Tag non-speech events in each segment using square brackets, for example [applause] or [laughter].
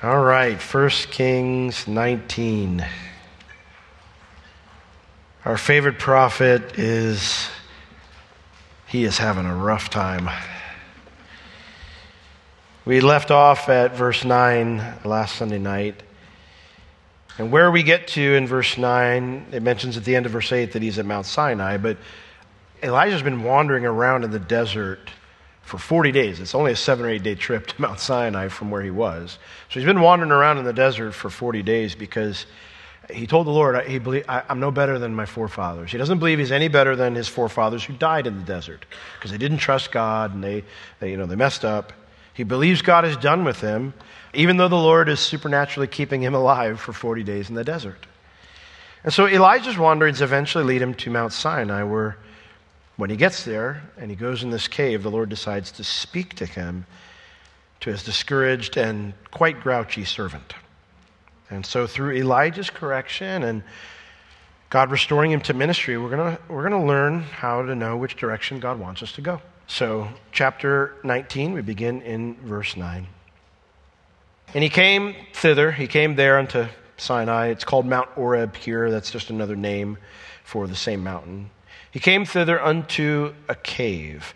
All right, 1 Kings 19. Our favorite prophet is, he is having a rough time. We left off at verse 9 last Sunday night. And where we get to in verse 9, it mentions at the end of verse 8 that he's at Mount Sinai, but Elijah's been wandering around in the desert for 40 days. It's only a seven or eight day trip to [laughs] Mount Sinai from where he was. So he's been wandering around in the desert for 40 days because he told the Lord, he believe, I, am no better than my forefathers. He doesn't believe he's any better than his forefathers who died in the desert because they didn't trust God and they, they, you know, they messed up. He believes God is done with him, even though the Lord is supernaturally keeping him alive for 40 days in the desert. And so Elijah's wanderings eventually lead him to Mount Sinai, where when he gets there and he goes in this cave, the Lord decides to speak to him, to his discouraged and quite grouchy servant. And so, through Elijah's correction and God restoring him to ministry, we're going we're going to learn how to know which direction God wants us to go. So, chapter 19, we begin in verse 9. And he came thither, he came there unto Sinai. It's called Mount Horeb here. That's just another name for the same mountain. He came thither unto a cave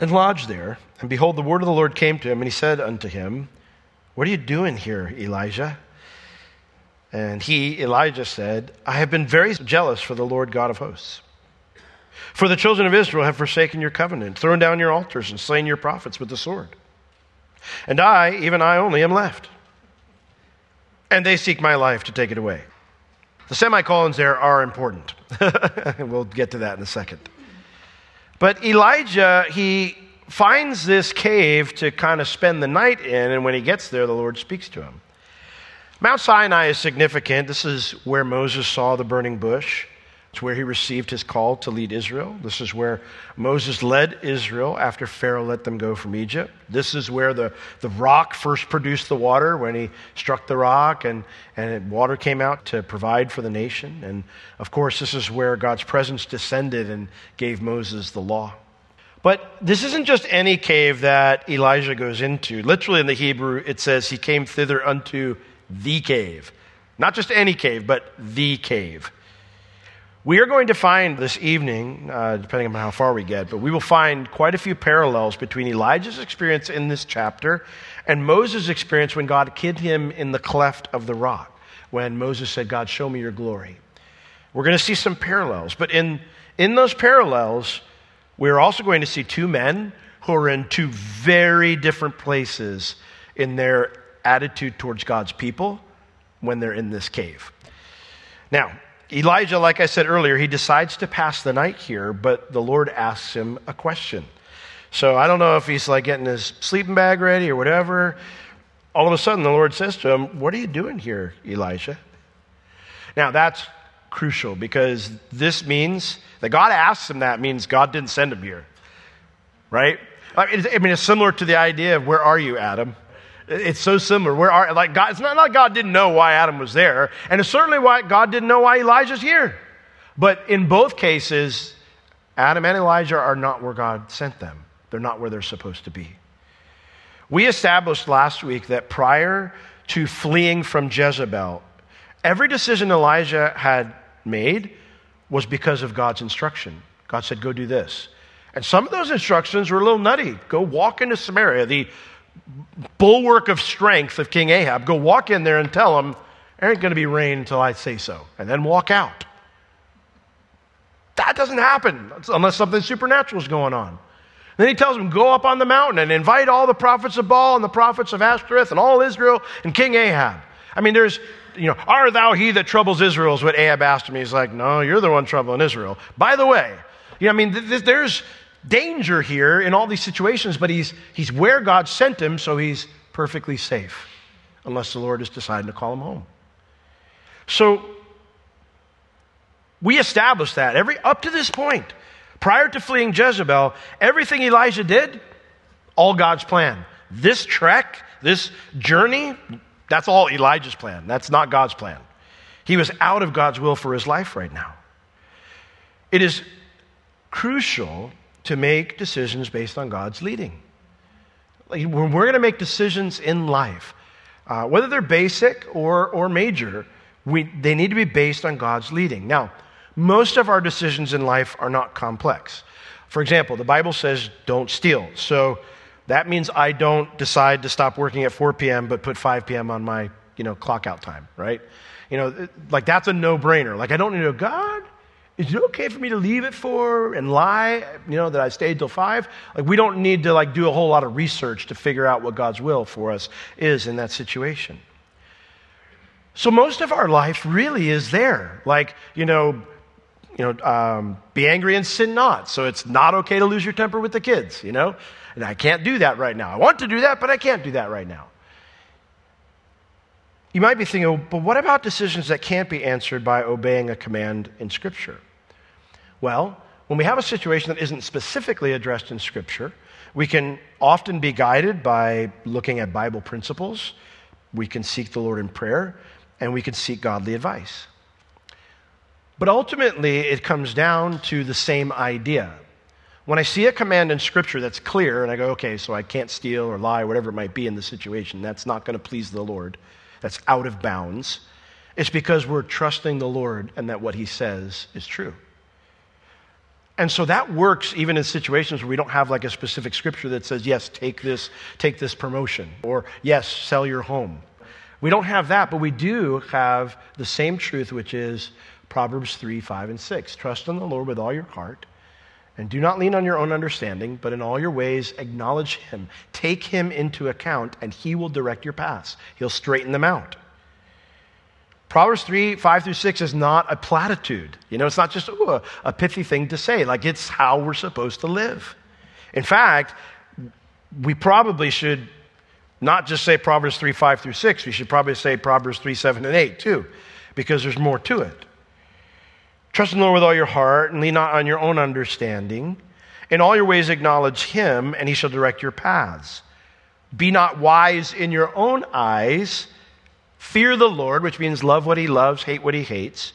and lodged there. And behold, the word of the Lord came to him, and he said unto him, What are you doing here, Elijah? And he, Elijah, said, I have been very jealous for the Lord God of hosts. For the children of Israel have forsaken your covenant, thrown down your altars, and slain your prophets with the sword. And I, even I only, am left. And they seek my life to take it away. The semicolons there are important. [laughs] we'll get to that in a second. But Elijah, he finds this cave to kind of spend the night in, and when he gets there, the Lord speaks to him. Mount Sinai is significant. This is where Moses saw the burning bush. It's where he received his call to lead Israel. This is where Moses led Israel after Pharaoh let them go from Egypt. This is where the, the rock first produced the water when he struck the rock and, and water came out to provide for the nation. And of course, this is where God's presence descended and gave Moses the law. But this isn't just any cave that Elijah goes into. Literally in the Hebrew, it says he came thither unto the cave. Not just any cave, but the cave. We are going to find this evening, uh, depending on how far we get, but we will find quite a few parallels between Elijah's experience in this chapter and Moses' experience when God hid him in the cleft of the rock, when Moses said, God, show me your glory. We're going to see some parallels, but in, in those parallels, we're also going to see two men who are in two very different places in their attitude towards God's people when they're in this cave. Now, Elijah, like I said earlier, he decides to pass the night here, but the Lord asks him a question. So I don't know if he's like getting his sleeping bag ready or whatever. All of a sudden, the Lord says to him, What are you doing here, Elijah? Now, that's crucial because this means that God asks him that means God didn't send him here, right? I mean, it's similar to the idea of where are you, Adam? It's so similar. Where are like God? It's not like God didn't know why Adam was there, and it's certainly why God didn't know why Elijah's here. But in both cases, Adam and Elijah are not where God sent them. They're not where they're supposed to be. We established last week that prior to fleeing from Jezebel, every decision Elijah had made was because of God's instruction. God said, Go do this. And some of those instructions were a little nutty. Go walk into Samaria, the bulwark of strength of King Ahab, go walk in there and tell him, there ain't going to be rain until I say so, and then walk out. That doesn't happen unless something supernatural is going on. Then he tells him, Go up on the mountain and invite all the prophets of Baal and the prophets of Ashtoreth and all Israel and King Ahab. I mean, there's, you know, are thou he that troubles Israel is what Ahab asked him. He's like, No, you're the one troubling Israel. By the way, you know, I mean, th- there's, danger here in all these situations, but he's, he's where God sent him, so he's perfectly safe, unless the Lord is deciding to call him home. So we established that every up to this point, prior to fleeing Jezebel, everything Elijah did, all God's plan. This trek, this journey, that's all Elijah's plan. That's not God's plan. He was out of God's will for his life right now. It is crucial to make decisions based on God's leading. Like, when we're going to make decisions in life, uh, whether they're basic or, or major, we, they need to be based on God's leading. Now, most of our decisions in life are not complex. For example, the Bible says don't steal. So that means I don't decide to stop working at 4 p.m. but put 5 p.m. on my you know, clock out time, right? You know, like that's a no brainer. Like I don't need to go, God, is it okay for me to leave at four and lie, you know, that I stayed till five? Like we don't need to like do a whole lot of research to figure out what God's will for us is in that situation. So most of our life really is there. Like, you know, you know, um, be angry and sin not. So it's not okay to lose your temper with the kids, you know? And I can't do that right now. I want to do that, but I can't do that right now. You might be thinking, well, but what about decisions that can't be answered by obeying a command in Scripture? Well, when we have a situation that isn't specifically addressed in Scripture, we can often be guided by looking at Bible principles. We can seek the Lord in prayer, and we can seek godly advice. But ultimately, it comes down to the same idea. When I see a command in Scripture that's clear, and I go, okay, so I can't steal or lie, whatever it might be in the situation, that's not going to please the Lord, that's out of bounds, it's because we're trusting the Lord and that what He says is true. And so that works even in situations where we don't have like a specific scripture that says, yes, take this, take this promotion, or yes, sell your home. We don't have that, but we do have the same truth, which is Proverbs 3, 5, and 6. Trust in the Lord with all your heart, and do not lean on your own understanding, but in all your ways acknowledge him. Take him into account, and he will direct your paths. He'll straighten them out. Proverbs 3, 5 through 6 is not a platitude. You know, it's not just ooh, a, a pithy thing to say. Like, it's how we're supposed to live. In fact, we probably should not just say Proverbs 3, 5 through 6. We should probably say Proverbs 3, 7, and 8 too, because there's more to it. Trust in the Lord with all your heart and lean not on your own understanding. In all your ways acknowledge him, and he shall direct your paths. Be not wise in your own eyes Fear the Lord, which means love what he loves, hate what he hates,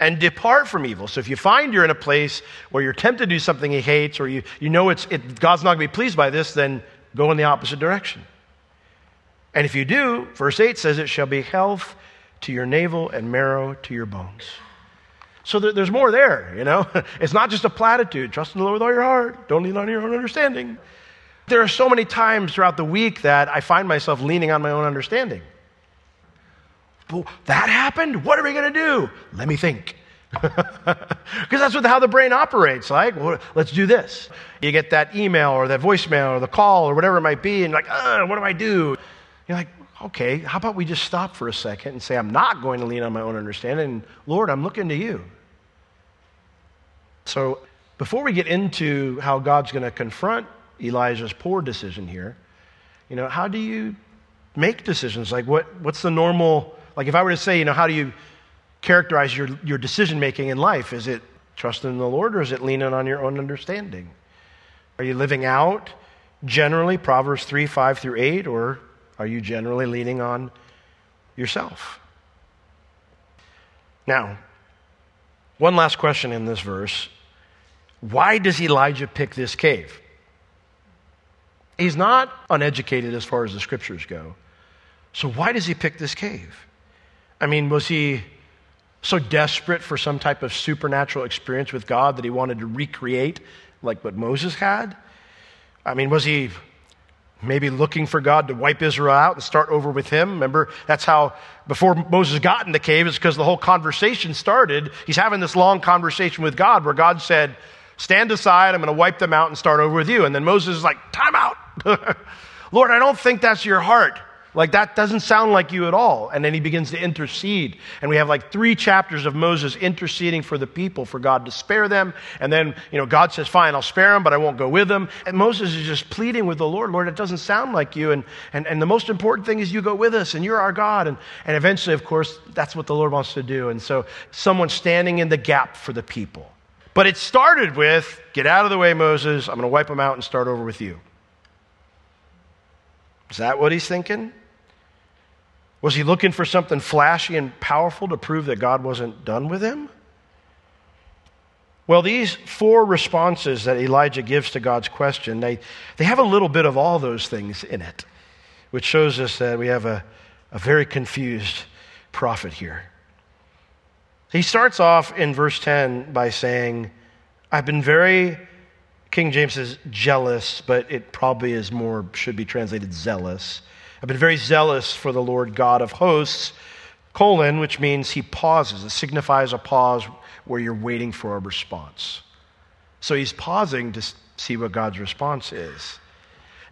and depart from evil. So if you find you're in a place where you're tempted to do something he hates, or you, you know it's, it, God's not going to be pleased by this, then go in the opposite direction. And if you do, verse 8 says, it shall be health to your navel and marrow to your bones. So there, there's more there, you know? [laughs] It's not just a platitude. Trust in the Lord with all your heart. Don't lean on your own understanding. There are so many times throughout the week that I find myself leaning on my own understanding that happened? What are we going to do? Let me think. [laughs] Because that's what, how the brain operates. Like, well, let's do this. You get that email or that voicemail or the call or whatever it might be, and you're like, what do I do? You're like, okay, how about we just stop for a second and say, I'm not going to lean on my own understanding. And Lord, I'm looking to you. So before we get into how God's going to confront Elijah's poor decision here, you know, how do you make decisions? Like, what, what's the normal like if I were to say, you know, how do you characterize your, your decision making in life? Is it trusting in the Lord or is it leaning on your own understanding? Are you living out generally Proverbs 3, 5 through 8, or are you generally leaning on yourself? Now, one last question in this verse. Why does Elijah pick this cave? He's not uneducated as far as the scriptures go. So, why does he pick this cave? I mean, was he so desperate for some type of supernatural experience with God that he wanted to recreate like what Moses had? I mean, was he maybe looking for God to wipe Israel out and start over with him? Remember, that's how, before Moses got in the cave, it's because the whole conversation started. He's having this long conversation with God where God said, Stand aside, I'm going to wipe them out and start over with you. And then Moses is like, Time out. [laughs] Lord, I don't think that's your heart. Like, that doesn't sound like you at all. And then he begins to intercede. And we have like three chapters of Moses interceding for the people, for God to spare them. And then, you know, God says, Fine, I'll spare them, but I won't go with them. And Moses is just pleading with the Lord, Lord, it doesn't sound like you. And, and, and the most important thing is you go with us, and you're our God. And, and eventually, of course, that's what the Lord wants to do. And so, someone standing in the gap for the people. But it started with, Get out of the way, Moses. I'm going to wipe them out and start over with you. Is that what he's thinking? Was he looking for something flashy and powerful to prove that God wasn't done with him? Well, these four responses that Elijah gives to God's question, they, they have a little bit of all those things in it, which shows us that we have a, a very confused prophet here. He starts off in verse 10 by saying, I've been very, King James says jealous, but it probably is more, should be translated zealous. I've been very zealous for the Lord God of hosts, colon, which means he pauses. It signifies a pause where you're waiting for a response. So he's pausing to see what God's response is.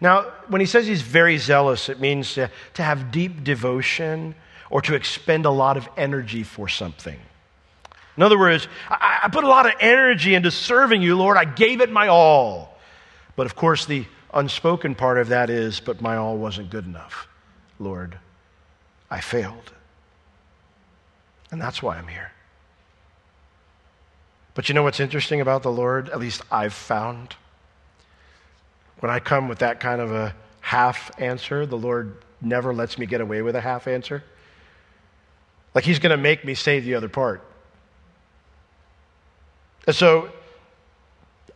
Now, when he says he's very zealous, it means to, to have deep devotion or to expend a lot of energy for something. In other words, I, I put a lot of energy into serving you, Lord. I gave it my all. But of course, the unspoken part of that is, but my all wasn't good enough. Lord, I failed. And that's why I'm here. But you know what's interesting about the Lord? At least I've found. When I come with that kind of a half answer, the Lord never lets me get away with a half answer. Like He's going to make me say the other part. And so,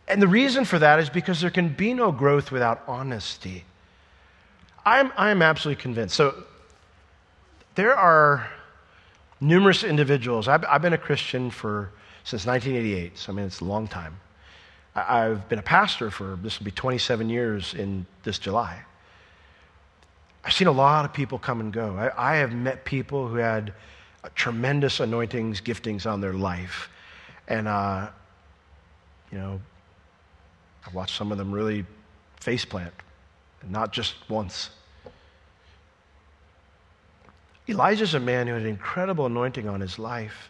and the reason for that is because there can be no growth without honesty. I'm, I'm absolutely convinced. So, there are numerous individuals. I've, I've been a Christian for since 1988, so I mean, it's a long time. I, I've been a pastor for this will be 27 years in this July. I've seen a lot of people come and go. I, I have met people who had tremendous anointings, giftings on their life. And, uh, you know, I watched some of them really faceplant, and not just once. Elijah's a man who had an incredible anointing on his life.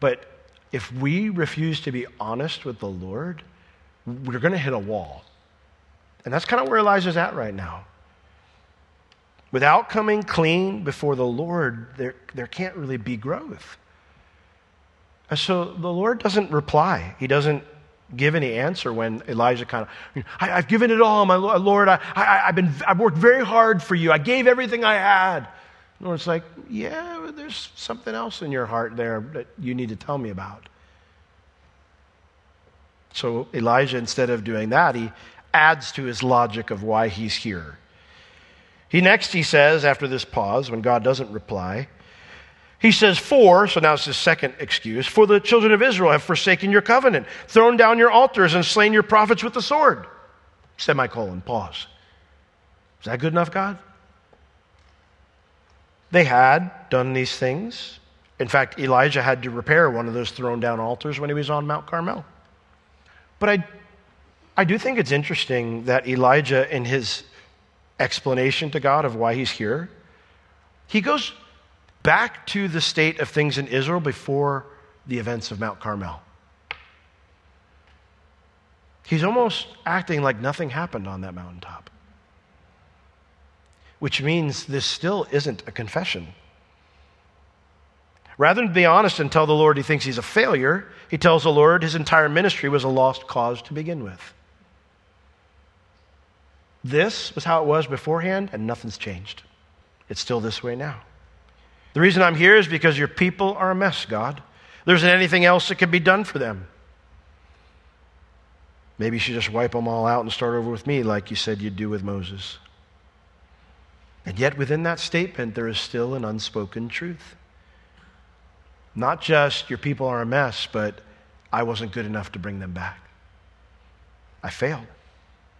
But if we refuse to be honest with the Lord, we're going to hit a wall. And that's kind of where Elijah's at right now. Without coming clean before the Lord, there, there can't really be growth. And so the Lord doesn't reply. He doesn't give any answer when Elijah kind of, I, have given it all, my Lord. I, I, have been, I've worked very hard for you. I gave everything I had. The Lord's like, yeah, there's something else in your heart there that you need to tell me about. So Elijah, instead of doing that, he adds to his logic of why he's here. He next, he says, after this pause, when God doesn't reply, he says, For, so now it's his second excuse, for the children of Israel have forsaken your covenant, thrown down your altars, and slain your prophets with the sword. Semicolon, pause. Is that good enough, God? They had done these things. In fact, Elijah had to repair one of those thrown down altars when he was on Mount Carmel. But I, I do think it's interesting that Elijah, in his explanation to God of why he's here, he goes back to the state of things in Israel before the events of Mount Carmel. He's almost acting like nothing happened on that mountaintop, which means this still isn't a confession. Rather than be honest and tell the Lord he thinks he's a failure, he tells the Lord his entire ministry was a lost cause to begin with. This was how it was beforehand, and nothing's changed. It's still this way now. The reason I'm here is because your people are a mess, God. There isn't anything else that can be done for them. Maybe you should just wipe them all out and start over with me, like you said you'd do with Moses. And yet, within that statement, there is still an unspoken truth. Not just your people are a mess, but I wasn't good enough to bring them back. I failed.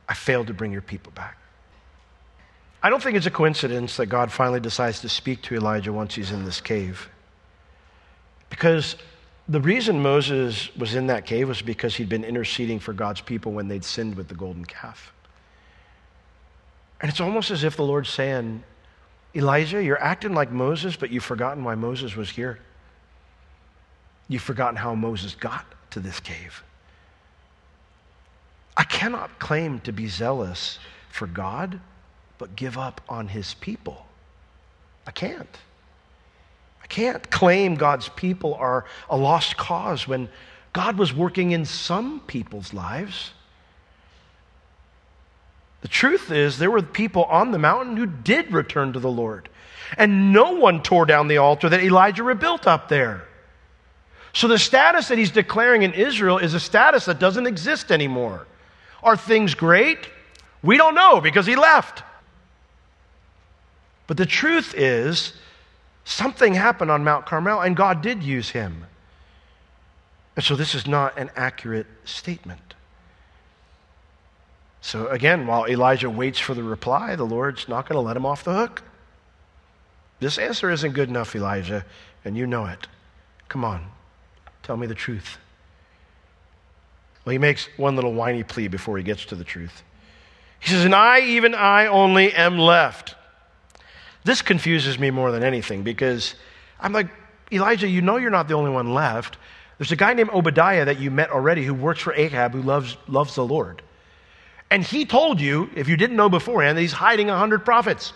I failed to bring your people back. I don't think it's a coincidence that God finally decides to speak to Elijah once he's in this cave. Because the reason Moses was in that cave was because he'd been interceding for God's people when they'd sinned with the golden calf. And it's almost as if the Lord's saying, Elijah, you're acting like Moses, but you've forgotten why Moses was here. You've forgotten how Moses got to this cave. I cannot claim to be zealous for God but give up on his people. I can't. I can't claim God's people are a lost cause when God was working in some people's lives. The truth is, there were people on the mountain who did return to the Lord. And no one tore down the altar that Elijah rebuilt up there. So the status that he's declaring in Israel is a status that doesn't exist anymore. Are things great? We don't know because he left. But the truth is, something happened on Mount Carmel, and God did use him. And so this is not an accurate statement. So again, while Elijah waits for the reply, the Lord's not going to let him off the hook. This answer isn't good enough, Elijah, and you know it. Come on, tell me the truth. Well, he makes one little whiny plea before he gets to the truth. He says, And I, even I only, am left. This confuses me more than anything because I'm like, Elijah, you know you're not the only one left. There's a guy named Obadiah that you met already who works for Ahab who loves, loves the Lord. And he told you, if you didn't know beforehand, that he's hiding a hundred prophets.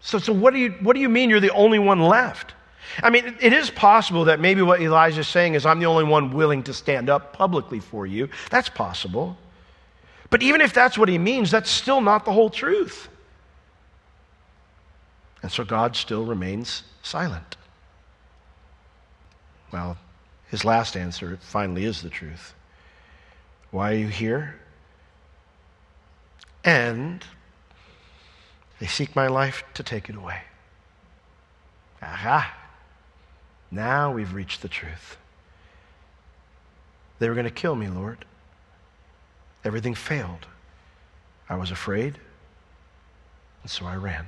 So, so what, do you, what do you mean you're the only one left? I mean, it is possible that maybe what Elijah is saying is, I'm the only one willing to stand up publicly for you. That's possible. But even if that's what he means, that's still not the whole truth. And so God still remains silent. Well, his last answer finally is the truth. Why are you here? And they seek my life to take it away. Aha! Now we've reached the truth. They were going to kill me, Lord. Everything failed. I was afraid, and so I ran.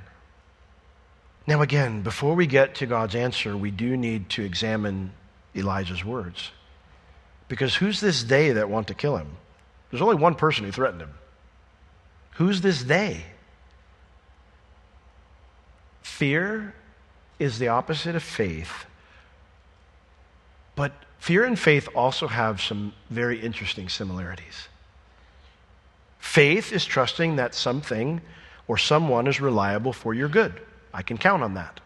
Now, again, before we get to God's answer, we do need to examine Elijah's words. Because who's this they that want to kill him? There's only one person who threatened him. Who's this they? Fear is the opposite of faith. But fear and faith also have some very interesting similarities. Faith is trusting that something or someone is reliable for your good. I can count on that.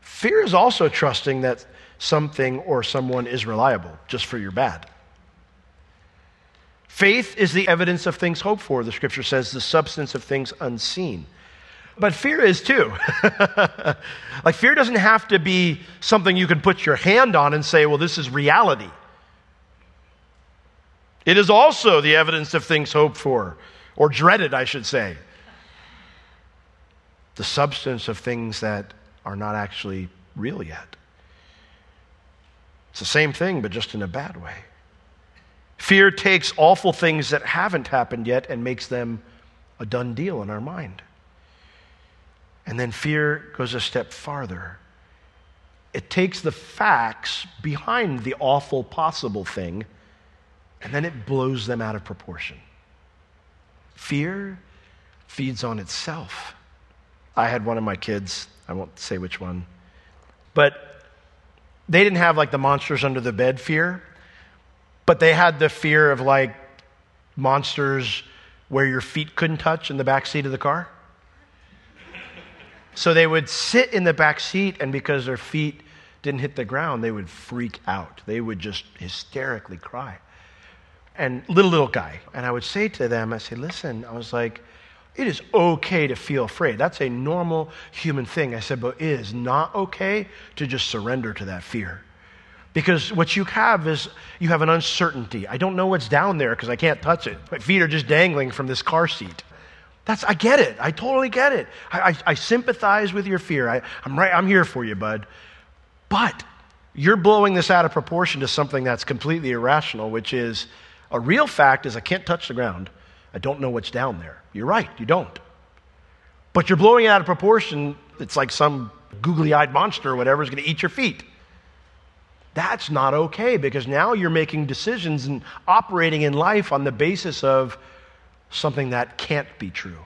Fear is also trusting that something or someone is reliable just for your bad. Faith is the evidence of things hoped for, the scripture says, the substance of things unseen. But fear is too. [laughs] like, fear doesn't have to be something you can put your hand on and say, well, this is reality. It is also the evidence of things hoped for, or dreaded, I should say. The substance of things that are not actually real yet. It's the same thing, but just in a bad way. Fear takes awful things that haven't happened yet and makes them a done deal in our mind. And then fear goes a step farther. It takes the facts behind the awful possible thing and then it blows them out of proportion. Fear feeds on itself. I had one of my kids, I won't say which one, but they didn't have like the monsters under the bed fear, but they had the fear of like monsters where your feet couldn't touch in the back seat of the car. So they would sit in the back seat, and because their feet didn't hit the ground, they would freak out. They would just hysterically cry. And little, little guy. And I would say to them, I say, listen, I was like, it is okay to feel afraid. That's a normal human thing. I said, but it is not okay to just surrender to that fear. Because what you have is you have an uncertainty. I don't know what's down there because I can't touch it. My feet are just dangling from this car seat. That's, I get it. I totally get it. I, I, I sympathize with your fear. I, I'm right. I'm here for you, bud. But you're blowing this out of proportion to something that's completely irrational, which is a real fact is I can't touch the ground. I don't know what's down there. You're right. You don't. But you're blowing it out of proportion. It's like some googly eyed monster or whatever is going to eat your feet. That's not okay because now you're making decisions and operating in life on the basis of something that can't be true.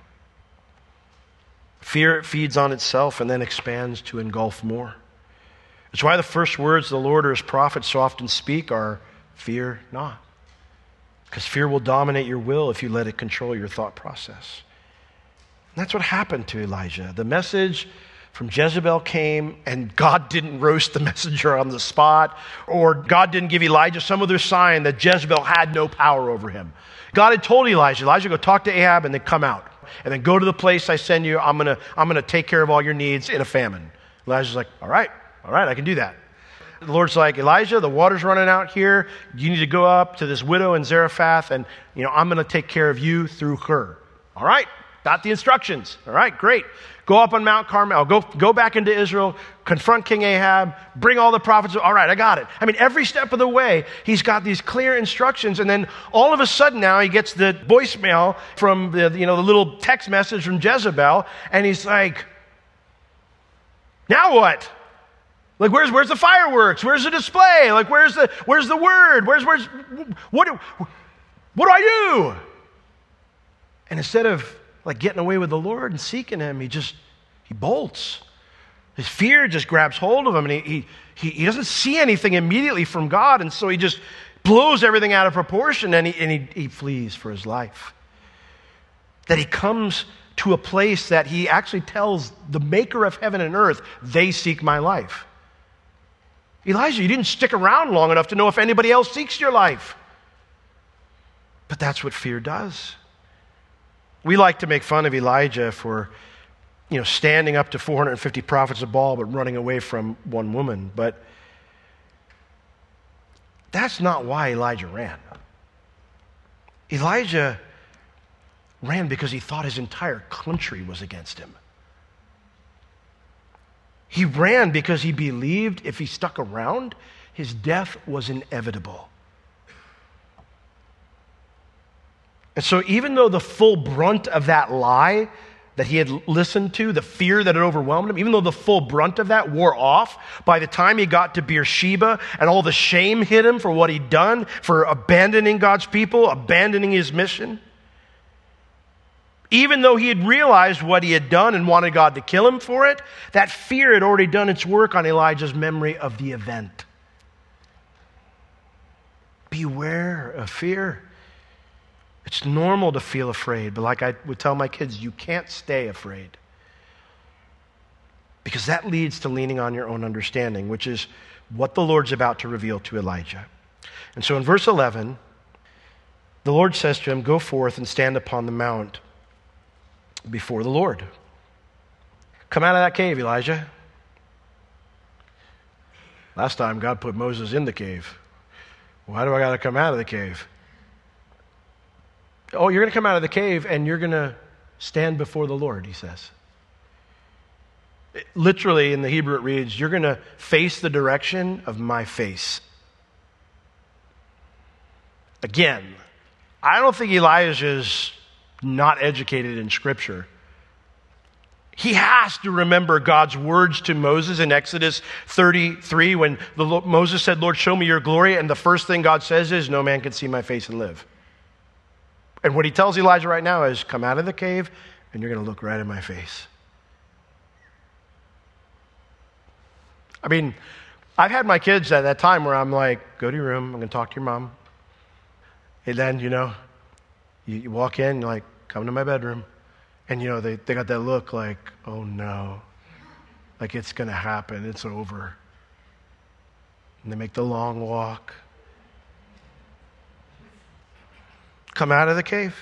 Fear feeds on itself and then expands to engulf more. It's why the first words the Lord or his prophets so often speak are fear not. Because fear will dominate your will if you let it control your thought process. And that's what happened to Elijah. The message from Jezebel came, and God didn't roast the [laughs] messenger on the spot, or God didn't give Elijah some other sign that Jezebel had no power over him. God had told Elijah, Elijah, go talk to Ahab and then come out. And then go to the place I send you. I'm going to I'm going to take care of all your needs in a famine. Elijah's like, all right, all right, I can do that. The Lord's like, Elijah, the water's running out here. You need to go up to this widow in Zarephath, and you know, I'm going to take care of you through her. All right, got the instructions. All right, great. Go up on Mount Carmel. Go, go back into Israel, confront King Ahab, bring all the prophets. All right, I got it. I mean, every step of the way, he's got these clear instructions. And then all of a sudden now he gets the voicemail from the, you know, the little text message from Jezebel. And he's like, now what? Like, where's, where's the fireworks? Where's the display? Like, where's the, where's the word? Where's, where's, what do, what do I do? And instead of like getting away with the Lord and seeking Him, he just, he bolts. His fear just grabs hold of him and he, he, he doesn't see anything immediately from God. And so he just blows everything out of proportion and he, and he, he flees for his life. That he comes to a place that he actually tells the maker of heaven and earth, they seek my life. Elijah, you didn't stick around long enough to know if anybody else seeks your life. But that's what fear does. We like to make fun of Elijah for, you know, standing up to 450 prophets of Baal but running away from one woman. But that's not why Elijah ran. Elijah ran because he thought his entire country was against him. He ran because he believed if he stuck around, his death was inevitable. And so, even though the full brunt of that lie that he had listened to, the fear that had overwhelmed him, even though the full brunt of that wore off, by the time he got to Beersheba and all the shame hit him for what he'd done, for abandoning God's people, abandoning his mission, even though he had realized what he had done and wanted God to kill him for it, that fear had already done its work on Elijah's memory of the event. Beware of fear. It's normal to feel afraid, but like I would tell my kids, you can't stay afraid. Because that leads to leaning on your own understanding, which is what the Lord's about to reveal to Elijah. And so in verse 11, the Lord says to him, Go forth and stand upon the mount before the Lord. Come out of that cave, Elijah. Last time, God put Moses in the cave. Why do I got to come out of the cave? Oh, you're going to come out of the cave and you're going to stand before the Lord, he says. literally, in the Hebrew, it reads, You're going to face the direction of my face. Again, I don't think Elijah's not educated in Scripture. He has to remember God's words to Moses in Exodus 33 when the, Moses said, Lord, show me your glory. And the first thing God says is, No man can see my face and live. And what he tells Elijah right now is come out of the cave and you're going to look right in my face. I mean, I've had my kids at that time where I'm like, go to your room, I'm going to talk to your mom. And then, you know, you, you walk in, you're like, come to my bedroom. And, you know, they, they got that look like, oh no, like it's going to happen, it's over. And they make the long walk. come out of the cave.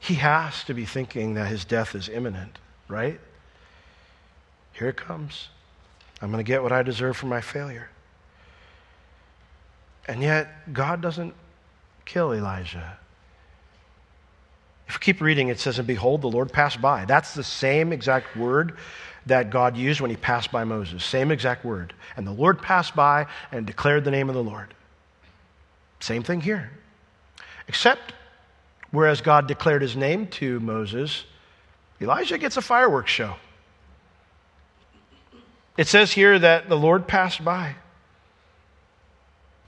He has to be thinking that his death is imminent, right? Here it comes. I'm going to get what I deserve for my failure. And yet, God doesn't kill Elijah. Keep reading, it says, And behold, the Lord passed by. That's the same exact word that God used when he passed by Moses. Same exact word. And the Lord passed by and declared the name of the Lord. Same thing here. Except, whereas God declared his name to Moses, Elijah gets a fireworks show. It says here that the Lord passed by,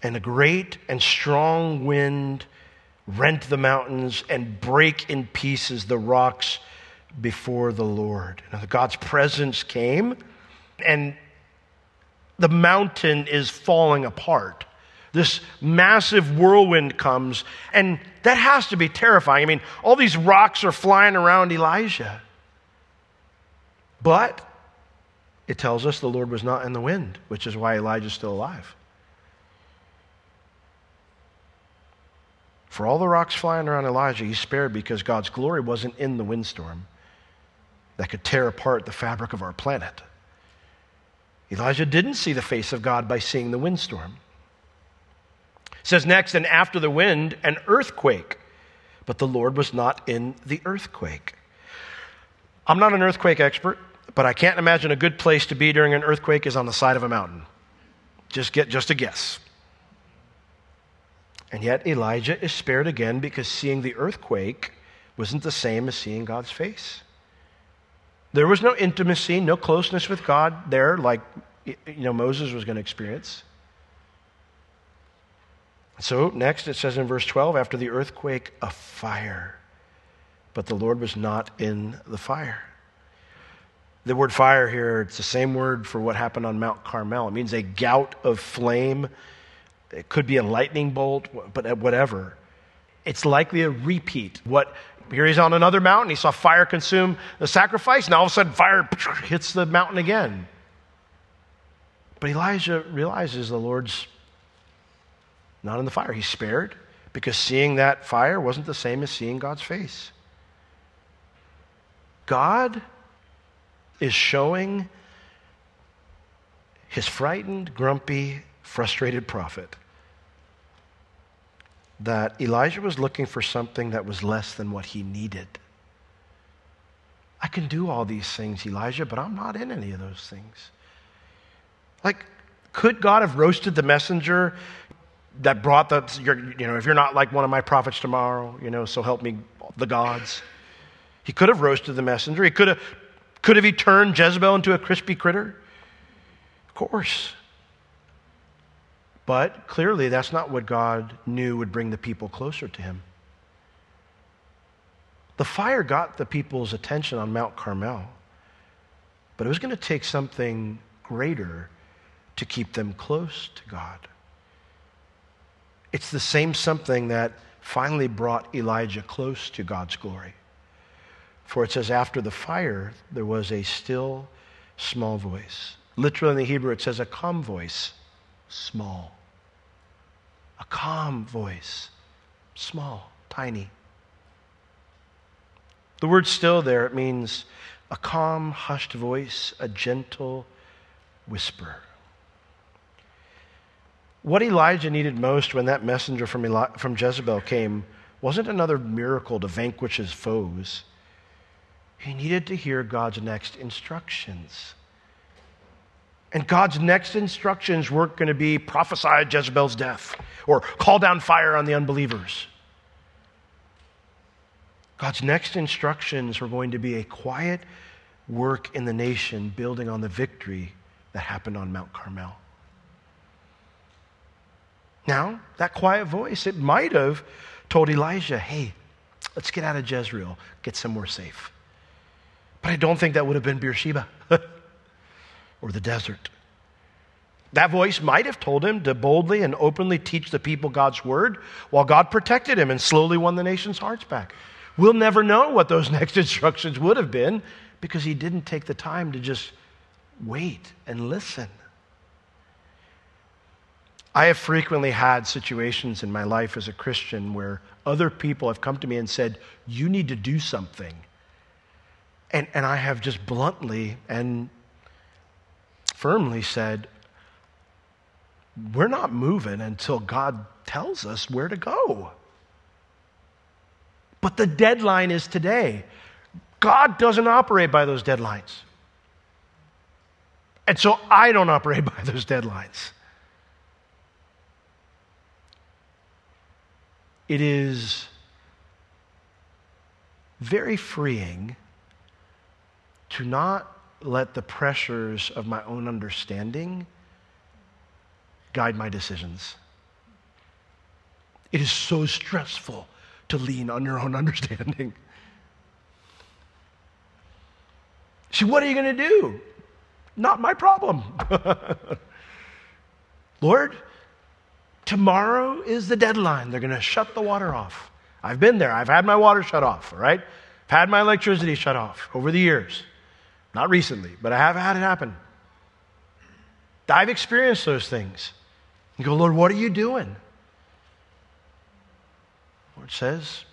and a great and strong wind rent the mountains and break in pieces the rocks before the Lord. Now, God's presence came, and the mountain is falling apart this massive whirlwind comes, and that has to be terrifying. I mean, all these rocks are flying around Elijah. But it tells us the Lord was not in the wind, which is why Elijah's still alive. For all the rocks flying around Elijah, he's spared because God's glory wasn't in the windstorm that could tear apart the fabric of our planet. Elijah didn't see the face of God by seeing the windstorm says next, and after the wind, an earthquake. but the Lord was not in the earthquake. I'm not an earthquake expert, but I can't imagine a good place to be during an earthquake is on the side of a mountain. Just get just a guess. And yet Elijah is spared again because seeing the earthquake wasn't the same as seeing God's face. There was no intimacy, no closeness with God there like you know Moses was going to experience. So next it says in verse 12 after the earthquake a fire but the Lord was not in the fire. The word fire here, it's the same word for what happened on Mount Carmel. It means a gout of flame. It could be a lightning bolt, but uh, whatever. It's likely a repeat. What here he's on another mountain, he saw fire consume the sacrifice, and all of a sudden fire [laughs] hits the mountain again. But Elijah realizes the Lord's not in the fire. He's spared because seeing that fire wasn't the same as seeing God's face. God is showing his frightened, grumpy, frustrated prophet that Elijah was looking for something that was less than what he needed. I can do all these things, Elijah, but I'm not in any of those things. Like, could God have roasted the messenger that brought the, you know, if you're not like one of my prophets tomorrow, you know, so help me the gods? He could have roasted the messenger. He could have, could have he turned Jezebel into a crispy critter? Of course. But clearly, that's not what God knew would bring the people closer to him. The fire got the people's attention on Mount Carmel, but it was going to take something greater to keep them close to God. It's the same something that finally brought Elijah close to God's glory. For it says, after the fire, there was a still small voice. Literally in the Hebrew, it says a calm voice, small. A calm voice, small, tiny. The word still there, it means a calm, hushed voice, a gentle whisper. What Elijah needed most when that messenger from, Eli- from Jezebel came wasn't another miracle to vanquish his foes. He needed to hear God's next instructions. And God's next instructions weren't going to be prophesy Jezebel's death or call down fire on the unbelievers. God's next instructions were going to be a quiet work in the nation, building on the victory that happened on Mount Carmel. Now, that quiet voice, it might have told Elijah, hey, let's get out of Jezreel, get somewhere safe. But I don't think that would have been Beersheba [laughs] or the desert. That voice might have told him to boldly and openly teach the people God's word while God protected him and slowly won the nation's hearts back. We'll never know what those [laughs] next instructions would have been because he didn't take the time to just wait and listen. I have frequently had situations in my life as a Christian where other people have come to me and said, You need to do something. And, and I have just bluntly and firmly said, we're not moving until God tells us where to go. But the deadline is today. God doesn't operate by those deadlines. And so I don't operate [laughs] by those deadlines. It is very freeing to not let the pressures of my own understanding guide my decisions. It is so stressful to lean on your own [laughs] understanding. See, what are you going to do? Not my problem. [laughs] Lord, tomorrow is the deadline. They're going to shut the water off. I've been there. I've had my water shut off, all right? I've had my electricity shut off over the years. Not recently, but I have had it happen. I've experienced those things. You go, Lord, what are you doing? Lord says,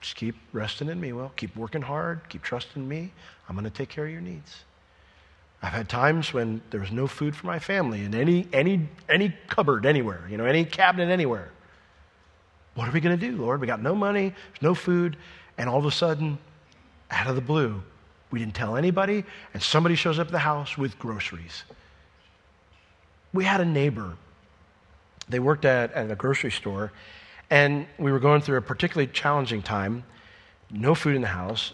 just keep resting in me. Well, keep working hard, keep trusting me. I'm going to take care of your needs. I've had times when there was no food for my family in any, any, any cupboard anywhere, you know, any cabinet anywhere. What are we going to do, Lord? We got no money, there's no food. And all of a sudden, out of the blue, we didn't tell anybody, and somebody shows up at the house with groceries. We had a neighbor. They worked at, at a grocery store, and we were going through a particularly challenging time. No food in the house.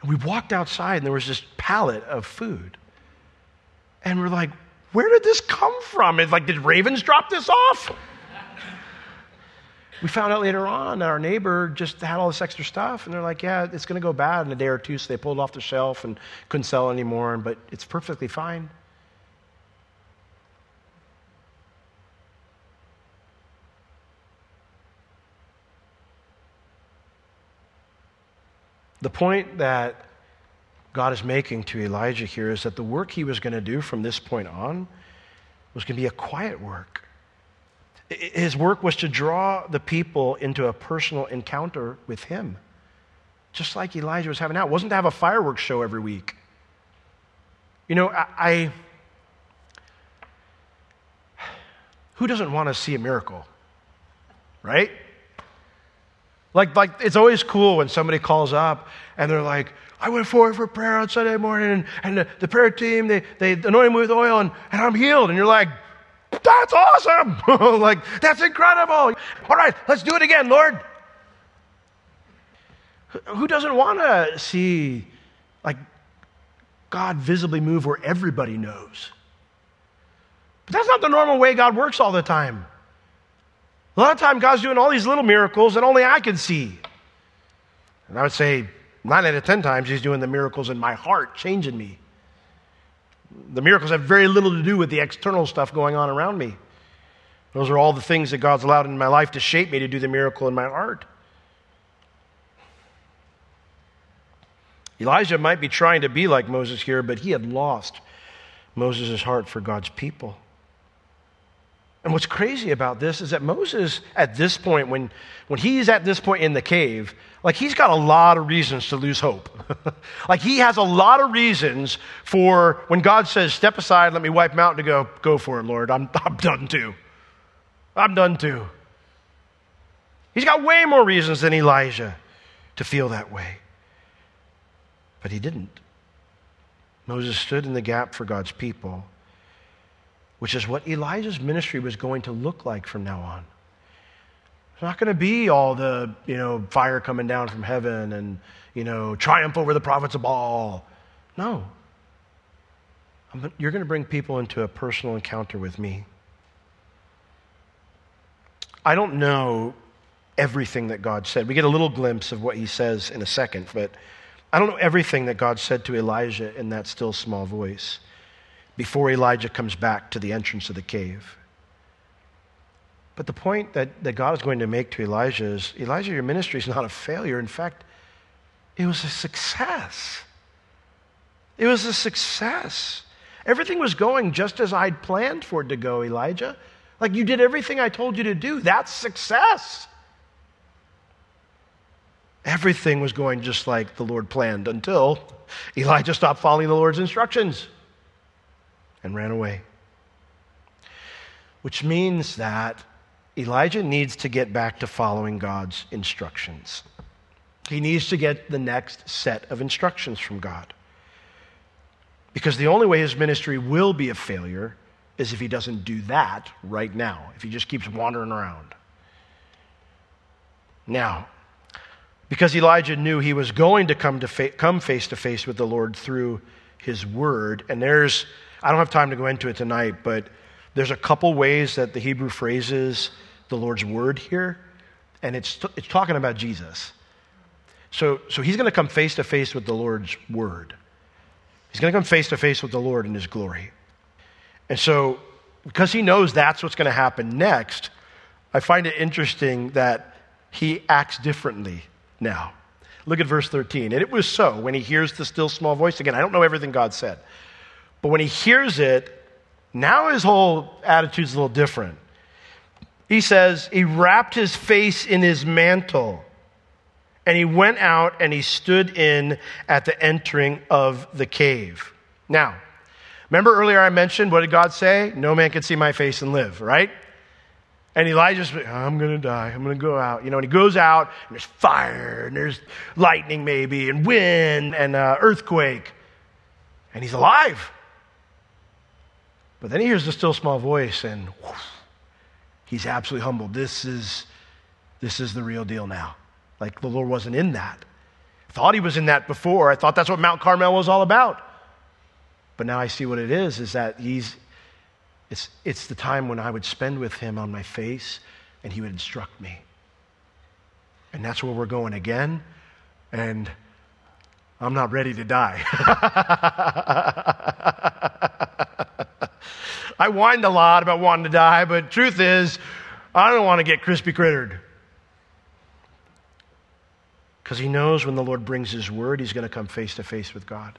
And we walked outside, and there was this pallet of food. And we're like, where did this come from? It's like, did ravens drop this off? We found out later on that our neighbor just had all this extra stuff, and they're like, yeah, it's going to go bad in a day or two, so they pulled off the shelf and couldn't sell anymore, but it's perfectly fine. The point that God is making to Elijah here is that the work he was going to do from this point on was going to be a quiet work. His work was to draw the people into a personal encounter with him, just like Elijah was having now. It wasn't to have a fireworks show every week. You know, I, I who doesn't want to see a miracle? Right? Like, like it's always cool when somebody calls up and they're like, I went forward for prayer on Sunday morning, and, and the, the, prayer team, they, they anointed me with oil, and, and I'm healed. And you're like, that's awesome. [laughs] like, that's incredible. All right, let's do it again, Lord. Who doesn't want to see, like, God visibly move where everybody knows? But that's not the normal way God works all the time. A lot of time, God's doing all these little miracles that only I can see. And I would say, nine out of ten times, He's doing the miracles in my heart, changing me. The miracles have very little to do with the external stuff going on around me. Those are all the things that God's allowed in my life to shape me to do the miracle in my heart. Elijah might be trying to be like Moses here, but he had lost Moses' heart for God's people. And what's crazy about this is that Moses, at this point, when, when he's at this point in the cave, like he's got a lot of reasons to lose hope. [laughs] like he has a lot of reasons for when God says, Step aside, let me wipe him out, to go, Go for it, Lord. I'm, I'm done too. I'm done too. He's got way more reasons than Elijah to feel that way. But he didn't. Moses stood in the gap for God's people which is what Elijah's ministry was going to look like from now on. It's not going to be all the, you know, fire coming down from heaven and, you know, triumph over the prophets of Baal. No. You're going to bring people into a personal encounter with me. I don't know everything that God said. We get a little glimpse of what he says in a second, but I don't know everything that God said to Elijah in that still small voice before Elijah comes back to the entrance of the cave. But the point that, that God is going to make to Elijah is Elijah, your ministry is not a failure. In fact, it was a success. It was a success. Everything was going just as I'd planned for it to go, Elijah. Like you did everything I told you to do. That's success. Everything was going just like the Lord planned until Elijah stopped following the Lord's instructions and ran away. Which means that Elijah needs to get back to following God's instructions. He needs to get the next set of instructions from God. Because the only way his ministry will be a failure is if he doesn't do that right now, if he just keeps wandering around. Now, because Elijah knew he was going to come, to fa- come face to face with the Lord through his word, and there's I don't have time to go into it tonight, but there's a couple ways that the Hebrew phrases the Lord's word here, and it's, it's talking about Jesus. So, so he's going to come face to face with the Lord's word. He's going to come face to face with the Lord in his glory. And so, because he knows that's what's going to happen next, I find it interesting that he acts differently now. Look at verse 13. And it was so when he hears the still small voice again. I don't know everything God said. But when he hears it, now his whole attitude's a little different. He says, he wrapped his face in his mantle and he went out and he stood in at the entering of the cave. Now, remember earlier I mentioned what did God say? No man can see my face and live, right? And Elijah's, I'm going to die. I'm going to go out. You know, and he goes out, and there's fire, and there's lightning, maybe, and wind, and uh, earthquake. And he's alive. But then he hears the still small voice, and whoosh, he's absolutely humbled. This is, this is the real deal now. Like the Lord wasn't in that. Thought he was in that before. I thought that's what Mount Carmel was all about. But now I see what it is, is that he's, it's, it's the time when I would spend with him on my face and he would instruct me. And that's where we're going again. And I'm not ready to die. [laughs] I whined a lot about wanting to die, but truth is, I don't want to get crispy crittered. Because he knows when the Lord brings his word, he's going to come face to face with God.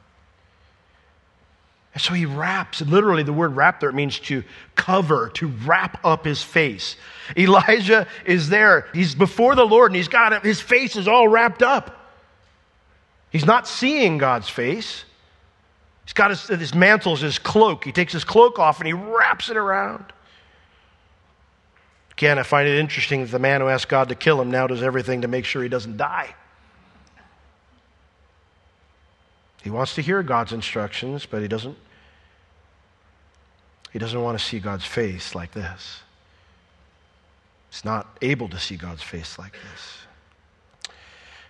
And so he wraps, literally, the word wrap there, means to cover, to wrap up his face. Elijah is there. He's before the Lord and he's got his face is all wrapped up. He's not seeing God's face. He's got his, his his cloak. He takes his cloak off and he wraps it around. Again, I find it interesting that the man who asked God to kill him now does everything to make sure he doesn't die. He wants to hear God's instructions, but he doesn't he doesn't want to see God's face like this. He's not able to see God's face like this.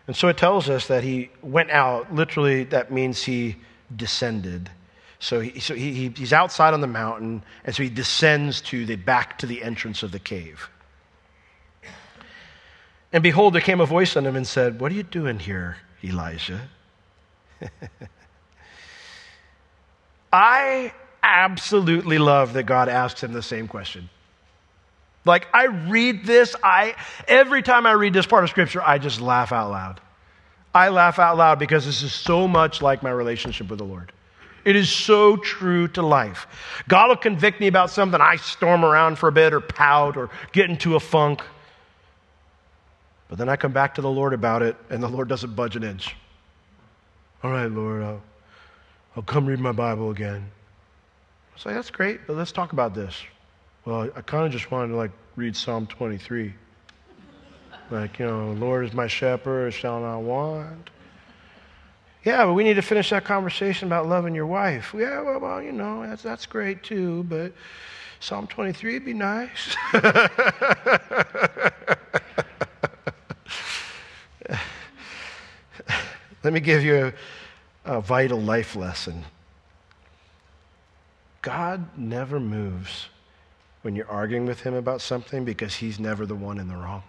And so it tells us that he went out. Literally, that means he descended. So, he, so he, he's outside on the mountain, and so he descends to the back to the entrance of the cave. And behold, there came a voice on him and said, What are you doing here, Elijah? [laughs] I absolutely love that God asked him the same question. Like I read this, I every time I read this part of scripture, I just laugh out loud. I laugh out loud because this is so much like my relationship with the Lord. It is so true to life. God will convict me about something, I storm around for a bit or pout or get into a funk. But then I come back to the Lord about it, and the Lord doesn't budge an inch. All right, Lord, I'll, I'll come read my Bible again. I say, that's great, but let's talk about this. Well, I kind of just wanted to like read Psalm 23. Like, you know, Lord is my shepherd, shall not want. Yeah, but we need to finish that conversation about loving your wife. Yeah, well, well you know, that's, that's great too, but Psalm 23 would be nice. [laughs] Let me give you a, a vital life lesson. God never moves when you're arguing with him about something because he's never the one in the wrong.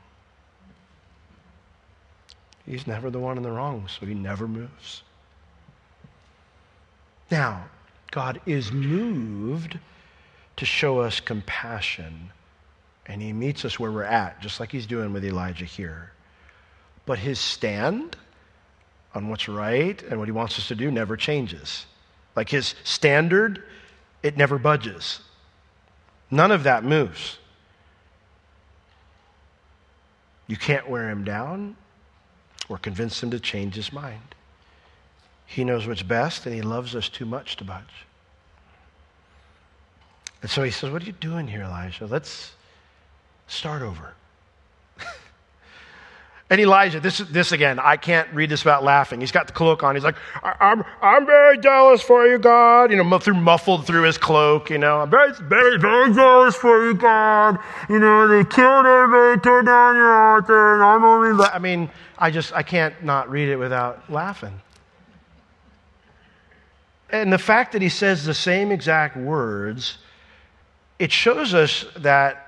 He's never the one in the wrong, so he never moves. Now, God is moved to show us compassion, and he meets us where we're at, just like he's doing with Elijah here. But his stand on what's right and what he wants us to do never changes. Like his standard, it never budges. None of that moves. You can't wear him down or convince him to change his mind. He knows what's best and he loves us too much to budge. And so he says, What are you doing here, Elijah? Let's start over. And Elijah, this, this again, I can't read this without laughing. He's got the cloak on. He's like, I'm, I'm very jealous for you, God. You know, through, muffled through his cloak, you know. I'm very, very, very jealous for you, God. You know, they killed everybody, tore down your altar, and I'm only, la-. I mean, I just, I can't not read it without laughing. And the fact that he says the same exact words, it shows us that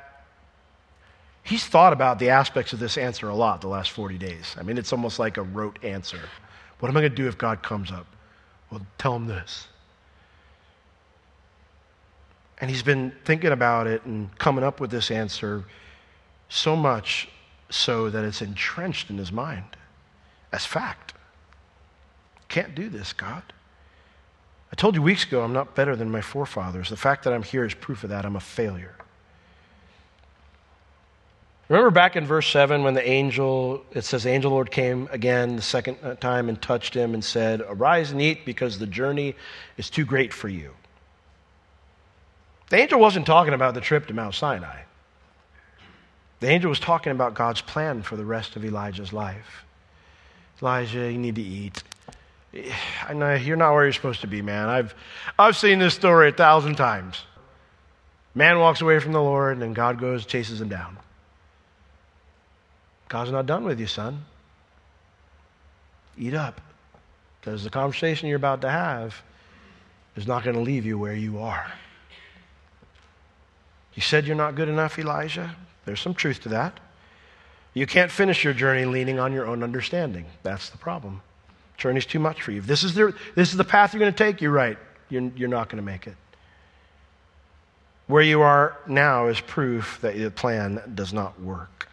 he's thought about the aspects of this answer a lot the last 40 days. I mean, it's almost like a rote answer. What am I going to do if God comes up? Well, tell him this. And he's been thinking about it and coming up with this answer so much so that it's entrenched in his mind as fact. Can't do this, God. I told you weeks ago I'm not better than my forefathers. The fact that I'm here is proof of that. I'm a failure. Remember back in verse 7 when the angel, it says, the angel Lord came again the second uh, time and touched him and said, Arise and eat because the journey is too great for you. The angel wasn't talking about the trip to Mount Sinai. The angel was talking about God's plan for the rest of Elijah's life. Elijah, you need to eat. [sighs] I know you're not where you're supposed to be, man. I've, I've seen this story a thousand times. Man walks away from the Lord, and then God goes, chases him down. God's not done with you, son. Eat up. Because the conversation you're about to have is not going to leave you where you are. You said you're not good enough, Elijah? There's some truth to that. You can't finish your journey leaning on your own understanding. That's the problem. Journey's too much for you. If this is the, this is the path you're going to take, you're right. You're, you're not going to make it. Where you are now is proof that the plan does not work.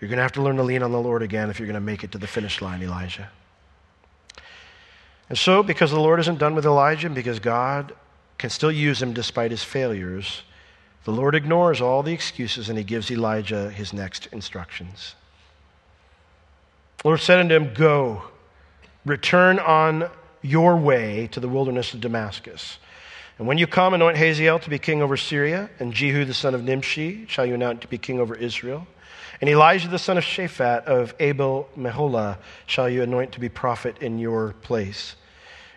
You're going to have to learn to lean on the Lord again if you're going to make it to the finish line, Elijah. And so, because the Lord isn't done with Elijah, and because God can still use him despite his failures, the Lord ignores all the excuses and he gives Elijah his next instructions. The Lord said unto him, Go, return on your way to the wilderness of Damascus. And when you come, anoint Hazael to be king over Syria, and Jehu the son of Nimshi shall you anoint to be king over Israel. And Elijah the son of Shaphat of Abel Meholah shall you anoint to be prophet in your place.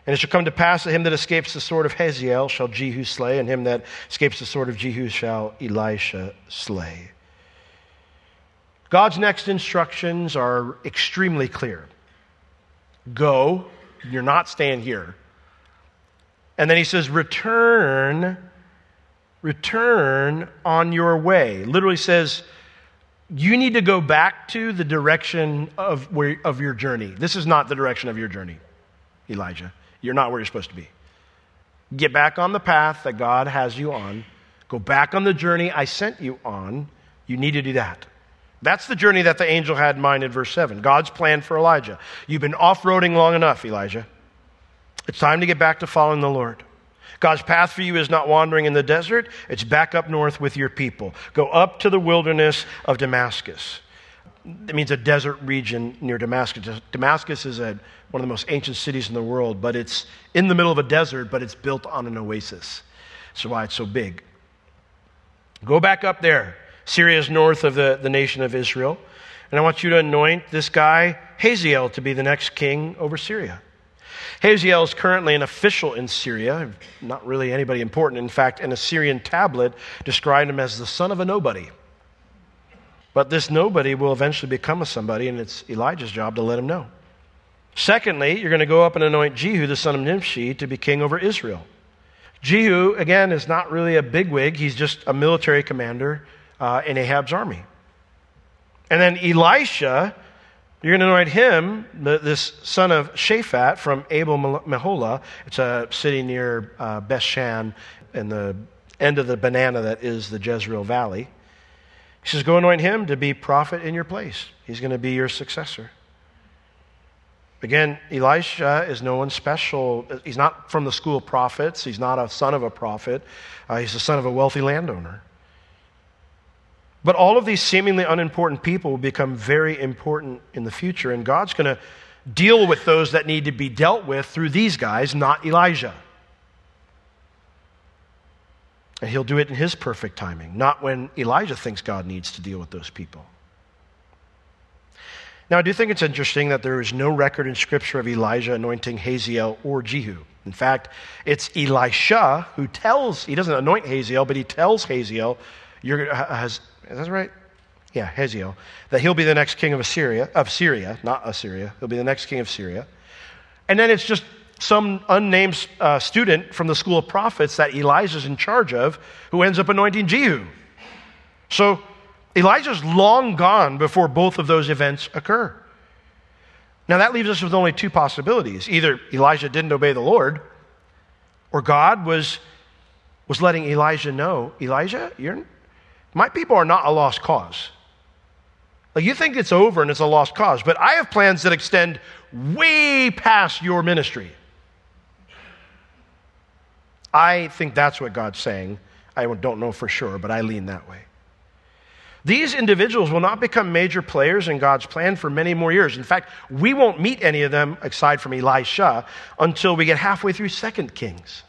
And it shall come to pass that him that escapes the sword of Hazael shall Jehu slay, and him that escapes the sword of Jehu shall Elisha slay. God's next instructions are extremely clear Go, you're not staying here. And then he says, Return, return on your way. Literally says, you need to go back to the direction of, where, of your journey. This is not the direction of your journey, Elijah. You're not where you're supposed to be. Get back on the path that God has you on. Go back on the journey I sent you on. You need to do that. That's the journey that the angel had in mind in verse 7. God's plan for Elijah. You've been off roading long enough, Elijah. It's time to get back to following the Lord. God's path for you is not wandering in the desert, it's back up north with your people. Go up to the wilderness of Damascus. It means a desert region near Damascus. Damascus is a, one of the most ancient cities in the world, but it's in the middle of a desert, but it's built on an oasis. That's why it's so big. Go back up there. Syria is north of the, the nation of Israel. And I want you to anoint this guy, Hazael, to be the next king over Syria. Hazael is currently an official in Syria, not really anybody important. In fact, an Assyrian tablet described him as the son of a nobody. But this nobody will eventually become a somebody, and it's Elijah's job to let him know. Secondly, you're going to go up and anoint Jehu, the son of Nimshi, to be king over Israel. Jehu, again, is not really a bigwig, he's just a military commander uh, in Ahab's army. And then Elisha you're going to anoint him, this son of Shaphat from Abel Meholah. It's a city near uh, Bethshan in the end of the banana that is the Jezreel Valley. He says, Go anoint him to be prophet in your place. He's going to be your successor. Again, Elisha is no one special. He's not from the school of prophets. He's not a son of a prophet. Uh, he's the son of a wealthy landowner. But all of these seemingly unimportant people will become very important in the future, and God's going to deal with those that need to be dealt with through these guys, not Elijah. And he'll do it in his perfect timing, not when Elijah thinks God needs to deal with those people. Now, I do think it's interesting that there is no record in Scripture of Elijah anointing Haziel or Jehu. In fact, it's Elisha who tells, he doesn't anoint Haziel, but he tells Haziel, you're, has, is that right? Yeah, Hazael. That he'll be the next king of Assyria, of Syria, not Assyria. He'll be the next king of Syria. And then it's just some unnamed uh, student from the school of prophets that Elijah's in charge of who ends up anointing Jehu. So Elijah's long gone before both of those events occur. Now that leaves us with only two possibilities. Either Elijah didn't obey the Lord, or God was, was letting Elijah know, Elijah, you're, my people are not a lost cause. Like you think it's over and it's a lost cause, but I have plans that extend way past your ministry. I think that's what God's saying. I don't know for sure, but I lean that way. These individuals will not become major players in God's plan for many more years. In fact, we won't meet any of them, aside from Elisha, until we get halfway through Second Kings.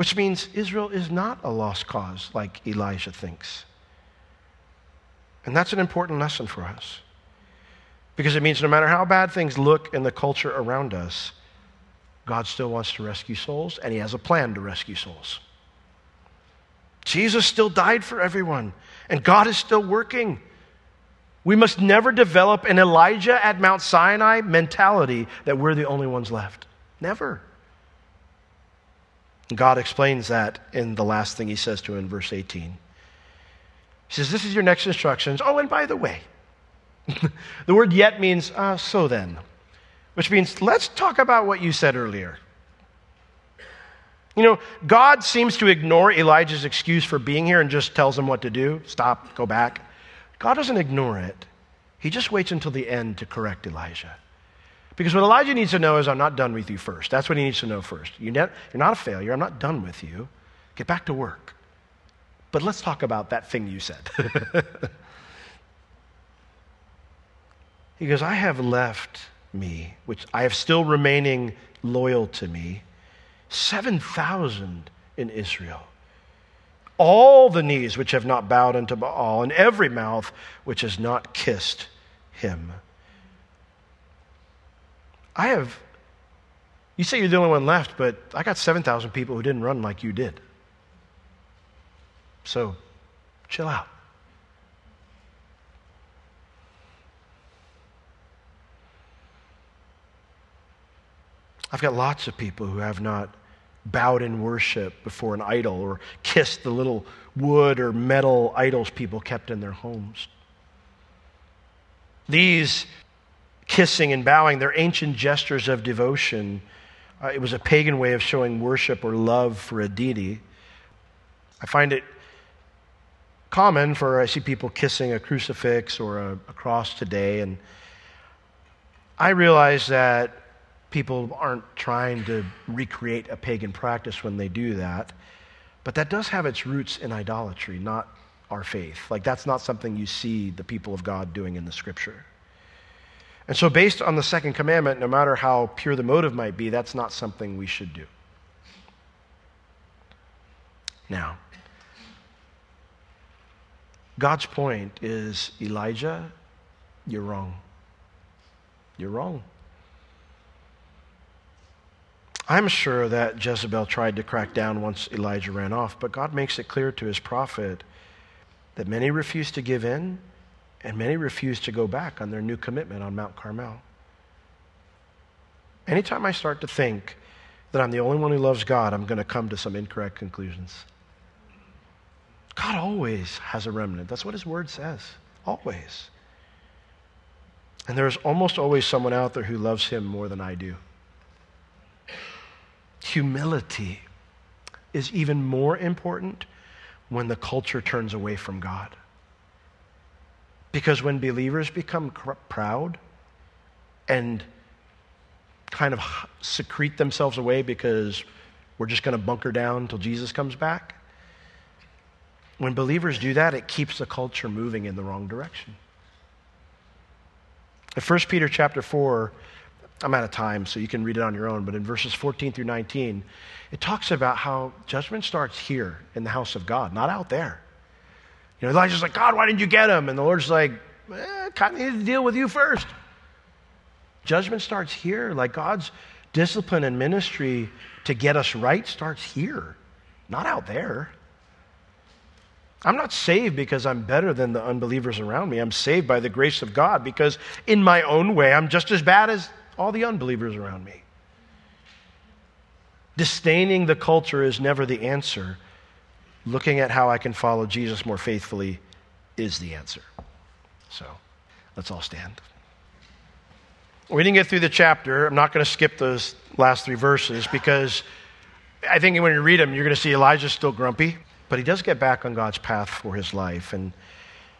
Which means Israel is not a lost cause like Elijah thinks. And that's an important lesson for us. Because it means no matter how bad things look in the culture around us, God still wants to rescue souls, and He has a plan to rescue souls. Jesus still died for everyone, and God is still working. We must never develop an Elijah at Mount Sinai mentality that we're the only ones left. Never. God explains that in the last thing he says to him in verse 18. He says, This is your next instructions. Oh, and by the way, [laughs] the word yet means uh, so then, which means let's talk about what you said earlier. You know, God seems to ignore Elijah's excuse for being here and just tells him what to do stop, go back. God doesn't ignore it, he just waits until the end to correct Elijah. Because what Elijah needs to know is, I'm not done with you first. That's what he needs to know first. You're not a failure. I'm not done with you. Get back to work. But let's talk about that thing you said. [laughs] he goes, I have left me, which I have still remaining loyal to me, 7,000 in Israel. All the knees which have not bowed unto Baal, and every mouth which has not kissed him. I have, you say you're the only one left, but I got 7,000 people who didn't run like you did. So chill out. I've got lots of people who have not bowed in worship before an idol or kissed the little wood or metal idols people kept in their homes. These kissing and bowing, they're ancient gestures of devotion. Uh, it was a pagan way of showing worship or love for a deity. I find it common for I see people kissing a crucifix or a, a cross today, and I realize that people aren't trying to recreate a pagan practice when they do that, but that does have its roots in idolatry, not our faith. Like that's not something you see the people of God doing in the scripture. And so, based on the second commandment, no matter how pure the motive might be, that's not something we should do. Now, God's point is Elijah, you're wrong. You're wrong. I'm sure that Jezebel tried to crack down once Elijah ran off, but God makes it clear to his prophet that many refuse to give in and many refused to go back on their new commitment on Mount Carmel. Anytime I start to think that I'm the only one who loves God, I'm going to come to some incorrect conclusions. God always has a remnant. That's what his word says. Always. And there's almost always someone out there who loves him more than I do. Humility is even more important when the culture turns away from God. Because when believers become proud and kind of secrete themselves away because we're just going to bunker down until Jesus comes back, when believers do that, it keeps the culture moving in the wrong direction. In 1 Peter chapter 4, I'm out of time, so you can read it on your own, but in verses 14 through 19, it talks about how judgment starts here in the house of God, not out there. You know, Elijah's like, God, why didn't you get him? And the Lord's like, eh, kind of need to deal with you first. Judgment starts here. Like God's discipline and ministry to get us right starts here, not out there. I'm not saved because I'm better than the unbelievers around me. I'm saved by the grace of God because, in my own way, I'm just as bad as all the unbelievers around me. Disdaining the culture is never the answer looking at how I can follow Jesus more faithfully is the answer. So let's all stand. We didn't get through the chapter. I'm not going to skip those last three verses because I think when you read them, you're going to see Elijah's still grumpy, but he does get back on God's path for his life. And,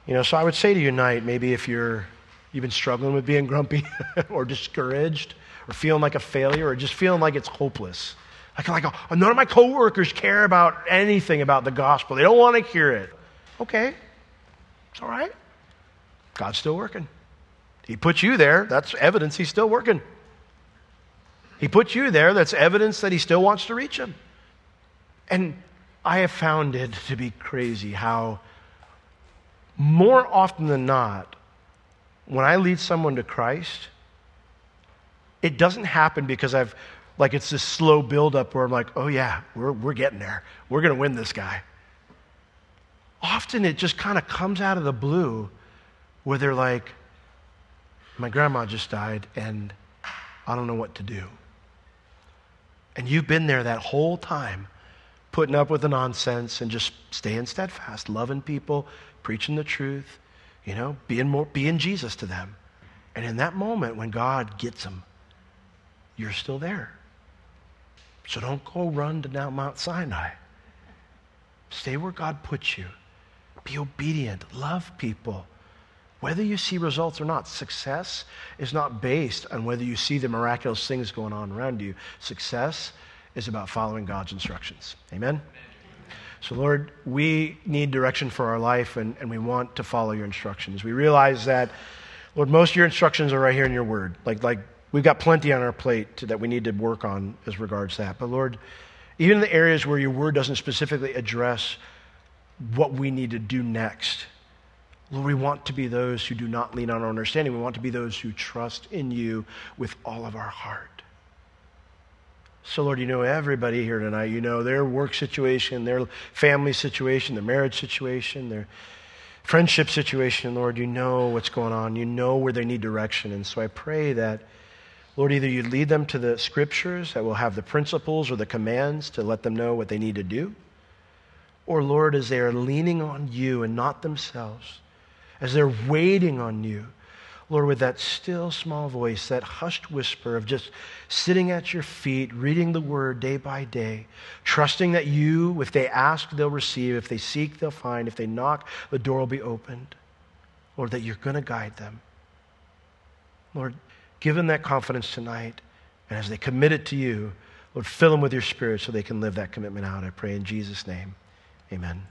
you know, so I would say to you tonight, maybe if you're, you've been struggling with being grumpy [laughs] or discouraged or feeling like a failure or just feeling like it's hopeless, like, like oh, none of my coworkers care about anything about the gospel. They don't want to hear it. Okay, it's all right. God's still working. He put you there. That's evidence he's still working. He put you there. That's evidence that he still wants to reach them. And I have found it to be crazy how more often than not, when I lead someone to Christ, it doesn't happen because I've, like, it's this slow buildup where I'm like, oh, yeah, we're, we're getting there. We're going to win this guy. Often it just kind of comes out of the blue where they're like, my grandma just died and I don't know what to do. And you've been there that whole time, putting up with the nonsense and just staying steadfast, loving people, preaching the truth, you know, being more being Jesus to them. And in that moment when God gets them, you're still there. So don't go run to Mount Sinai. Stay where God puts you. Be obedient. Love people. Whether you see results or not, success is not based on whether you see the miraculous things going on around you. Success is about following God's instructions. Amen? So, Lord, we need direction for our life and, and we want to follow your instructions. We realize that, Lord, most of your instructions are right here in your word. Like, like we've got plenty on our plate to, that we need to work on as regards that. But, Lord, even in the areas where your word doesn't specifically address what we need to do next, Lord, we want to be those who do not lean on our understanding. We want to be those who trust in you with all of our heart. So, Lord, you know everybody here tonight. You know their work situation, their family situation, their marriage situation, their friendship situation. Lord, you know what's going on. You know where they need direction. And so I pray that, Lord, either you lead them to the scriptures that will have the principles or the commands to let them know what they need to do. Or, Lord, as they are leaning on you and not themselves, as they're waiting on you, Lord, with that still small voice, that hushed whisper of just sitting at your feet, reading the word day by day, trusting that you, if they ask, they'll receive, if they seek, they'll find, if they knock, the door will be opened. Lord, that you're going to guide them. Lord, give them that confidence tonight. And as they commit it to you, Lord, fill them with your spirit so they can live that commitment out. I pray in Jesus' name. Amen.